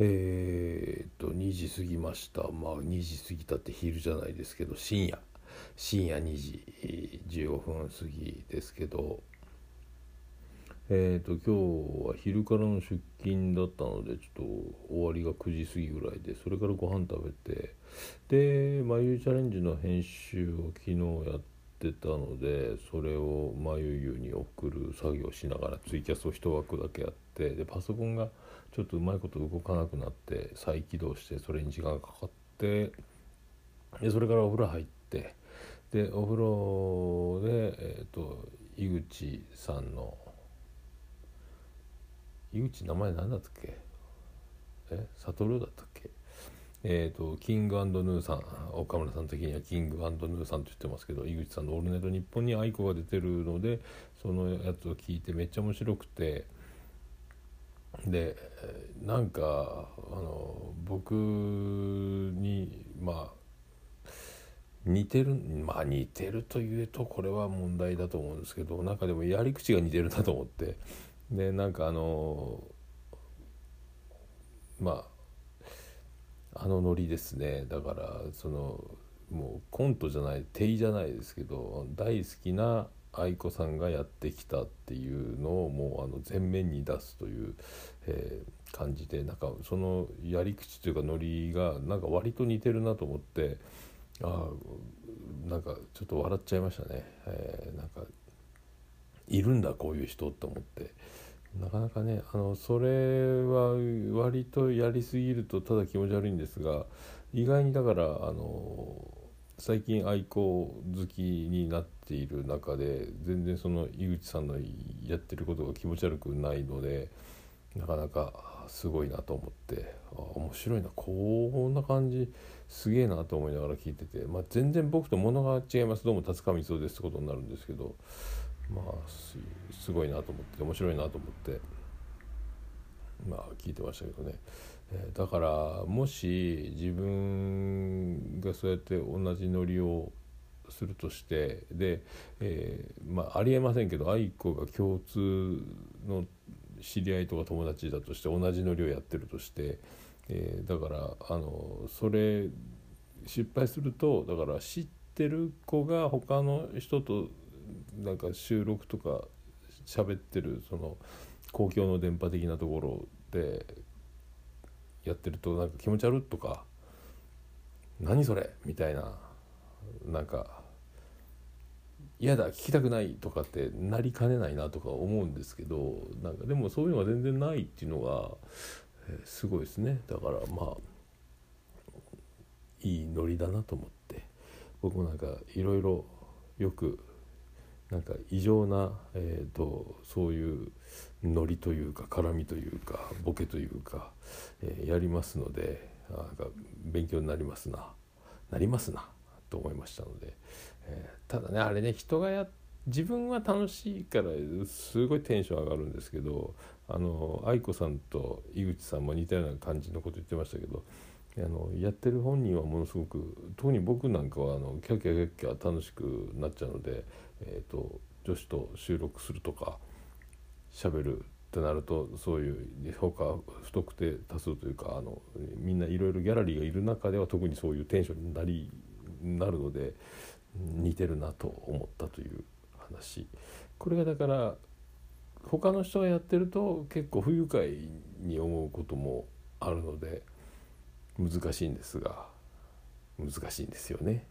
えー、っと2時過ぎました。まあ2時過ぎたって昼じゃないですけど深夜。深夜2時15分過ぎですけど。えーと、今日は昼からの出勤だったのでちょっと終わりが9時過ぎぐらいでそれからご飯食べて。で「まゆチャレンジ」の編集を昨日やってたのでそれをまゆゆに送る作業しながらツイキャスを1枠だけやってでパソコンがちょっとうまいこと動かなくなって再起動してそれに時間がかかってでそれからお風呂入ってでお風呂で、えーと井口さんの井口名前何だったっけ？え？悟だったっけ？えっ、ー、とキングヌーさん岡村さん的にはキングヌーさんと言ってますけど井口さんの「オールナイトニッポン」に愛子が出てるのでそのやつを聞いてめっちゃ面白くてでなんかあの僕にまあ似てるまあ似てるというとこれは問題だと思うんですけどなんかでもやり口が似てるなと思って。でなんかあのまああのノリですね。だからそのもうコントじゃない定位じゃないですけど大好きな愛子さんがやってきたっていうのをもうあの前面に出すという、えー、感じでなんかそのやり口というかノリがなんか割と似てるなと思ってああなんかちょっと笑っちゃいましたね、えー、なんかいるんだこういう人と思って。なかなかねあのそれは割とやりすぎるとただ気持ち悪いんですが意外にだからあの最近愛好好きになっている中で全然その井口さんのやってることが気持ち悪くないのでなかなかすごいなと思ってあ面白いなこんな感じすげえなと思いながら聞いてて、まあ、全然僕と物が違います。どうも達川光雄ですってことになるんですけどまあすごいなと思って面白いなと思ってまあ聞いてましたけどね、だからもし自分がそうやって同じノリをするとしてで、えー、まあありえませんけど愛子が共通の知り合いとか友達だとして同じノリをやってるとして、えー、だからあのそれ失敗するとだから知ってる子が他の人となんか収録とか喋ってるその公共の電波的なところでやってるとなんか気持ち悪いとか「何それ?」みたいななんか「嫌だ聞きたくない」とかってなりかねないなとか思うんですけどなんかでもそういうのが全然ないっていうのが、すごいですねだからまあいいノリだなと思って僕もなんかいろいろよくなんか異常な、えーと、そういうノリというか絡みというかボケというか、えー、やりますのでなんか勉強になりますななりますなと思いましたので、えー、ただねあれね人がや自分は楽しいからすごいテンション上がるんですけどあの愛子さんと井口さんも似たような感じのこと言ってましたけどあのやってる本人はものすごく特に僕なんかはあのキャキャキャキャ楽しくなっちゃうのでえーと、女子と収録するとか喋るってなるとそういう評価不特定多数というかあのみんないろいろギャラリーがいる中では特にそういうテンションになりなるので似てるなと思ったという話。これがだから他の人がやってると結構不愉快に思うこともあるので難しいんですが難しいんですよね、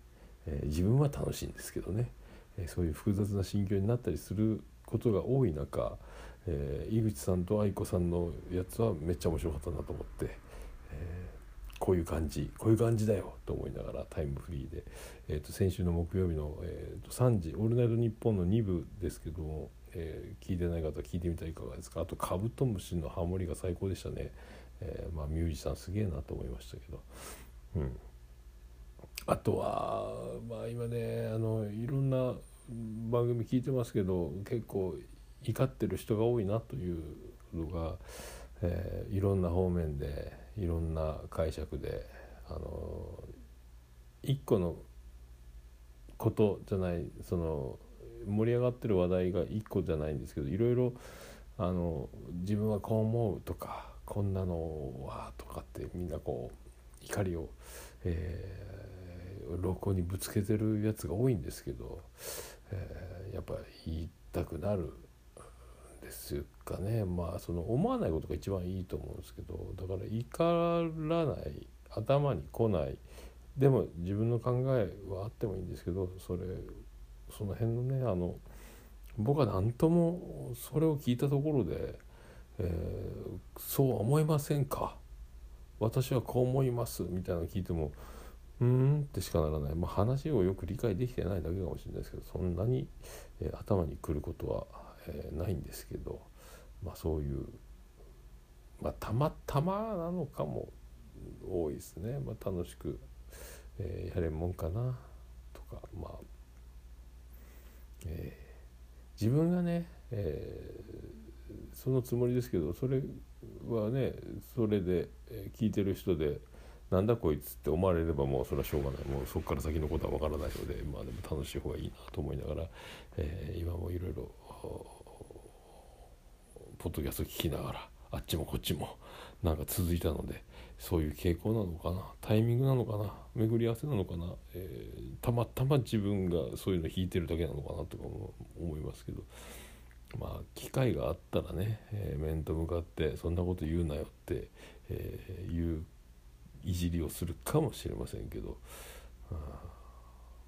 えー、自分は楽しいんですけどね。え。そういう複雑な心境になったりすることが多い中、えー、井口さんと愛子さんのやつはめっちゃ面白かったなと思って、え、こういう感じこういう感じだよと思いながらタイムフリーで、えーと、先週の木曜日の、えーと、3時「オールナイトニッポン」の2部ですけども、え、聞いてない方は聞いてみたらいかがですか。あとカブトムシのハモリが最高でしたね、えー、まあ、ミュージシャンすげえなと思いましたけど。うんあとはまあ今ねあのいろんな番組聞いてますけど結構怒ってる人が多いなというのが、えー、いろんな方面でいろんな解釈であの一個のことじゃないその盛り上がってる話題が一個じゃないんですけどいろいろあの自分はこう思うとかこんなのはとかってみんなこう怒りを、えー、録音にぶつけてるやつが多いんですけど、えー、やっぱ言いたくなるですかね。まあその思わないことが一番いいと思うんですけどだから怒らない頭に来ない。でも自分の考えはあってもいいんですけどそれその辺のねあの僕は何ともそれを聞いたところで、えー、そう思いませんか？私はこう思いますみたいなの聞いてもうーんってしかならない、まあ、話をよく理解できてないだけかもしれないですけどそんなに、えー、頭にくることは、えー、ないんですけど、まあ、そういう、まあ、たまたまなのかも多いですね、まあ、楽しく、えやれんもんかなとかまあ、え自分がね、えそのつもりですけどそれはねそれで聞いてる人でなんだこいつって思われればもうそれはしょうがない。もうそこから先のことは分からないのでまあでも楽しい方がいいなと思いながら、えー、今もいろいろポッドキャスト聞きながらあっちもこっちもなんか続いたのでそういう傾向なのかな。タイミングなのかな。巡り合わせなのかな、えー、たまたま自分がそういうの弾いてるだけなのかなとかも思いますけど。まあ機会があったらね、えー、面と向かってそんなこと言うなよって、えー、いういじりをするかもしれませんけど、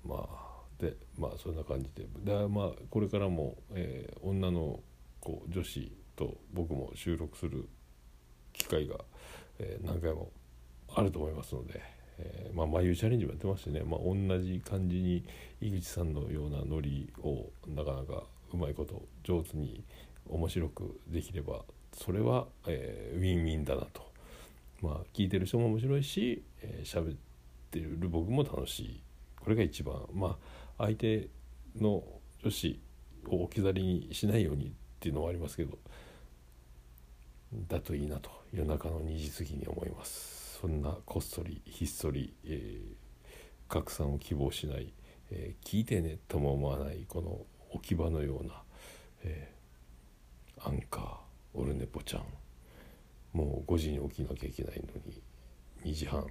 まあでまあそんな感じで。でまあこれからも、えー、女の子女子と僕も収録する機会が、えー、何回もあると思いますので、えー、まあ眉チャレンジもやってますしね、まあ、同じ感じに井口さんのようなノリをなかなかうまいこと上手に面白くできればそれは、えー、ウィンウィンだなと。まあ聞いてる人も面白いし喋、えー、ってる僕も楽しい。これが一番。まあ相手の女子を置き去りにしないようにっていうのはありますけどだといいなと。夜中の2時過ぎに思います。そんなこっそりひっそり、えー、拡散を希望しない、えー、聞いてねとも思わないこの置き場のような、えー、アンカーオルネポちゃん。もう5時に起きなきゃいけないのに2時半。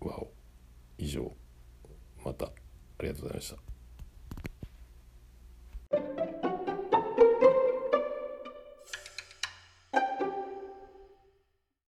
わお。以上。また。ありがとうございました。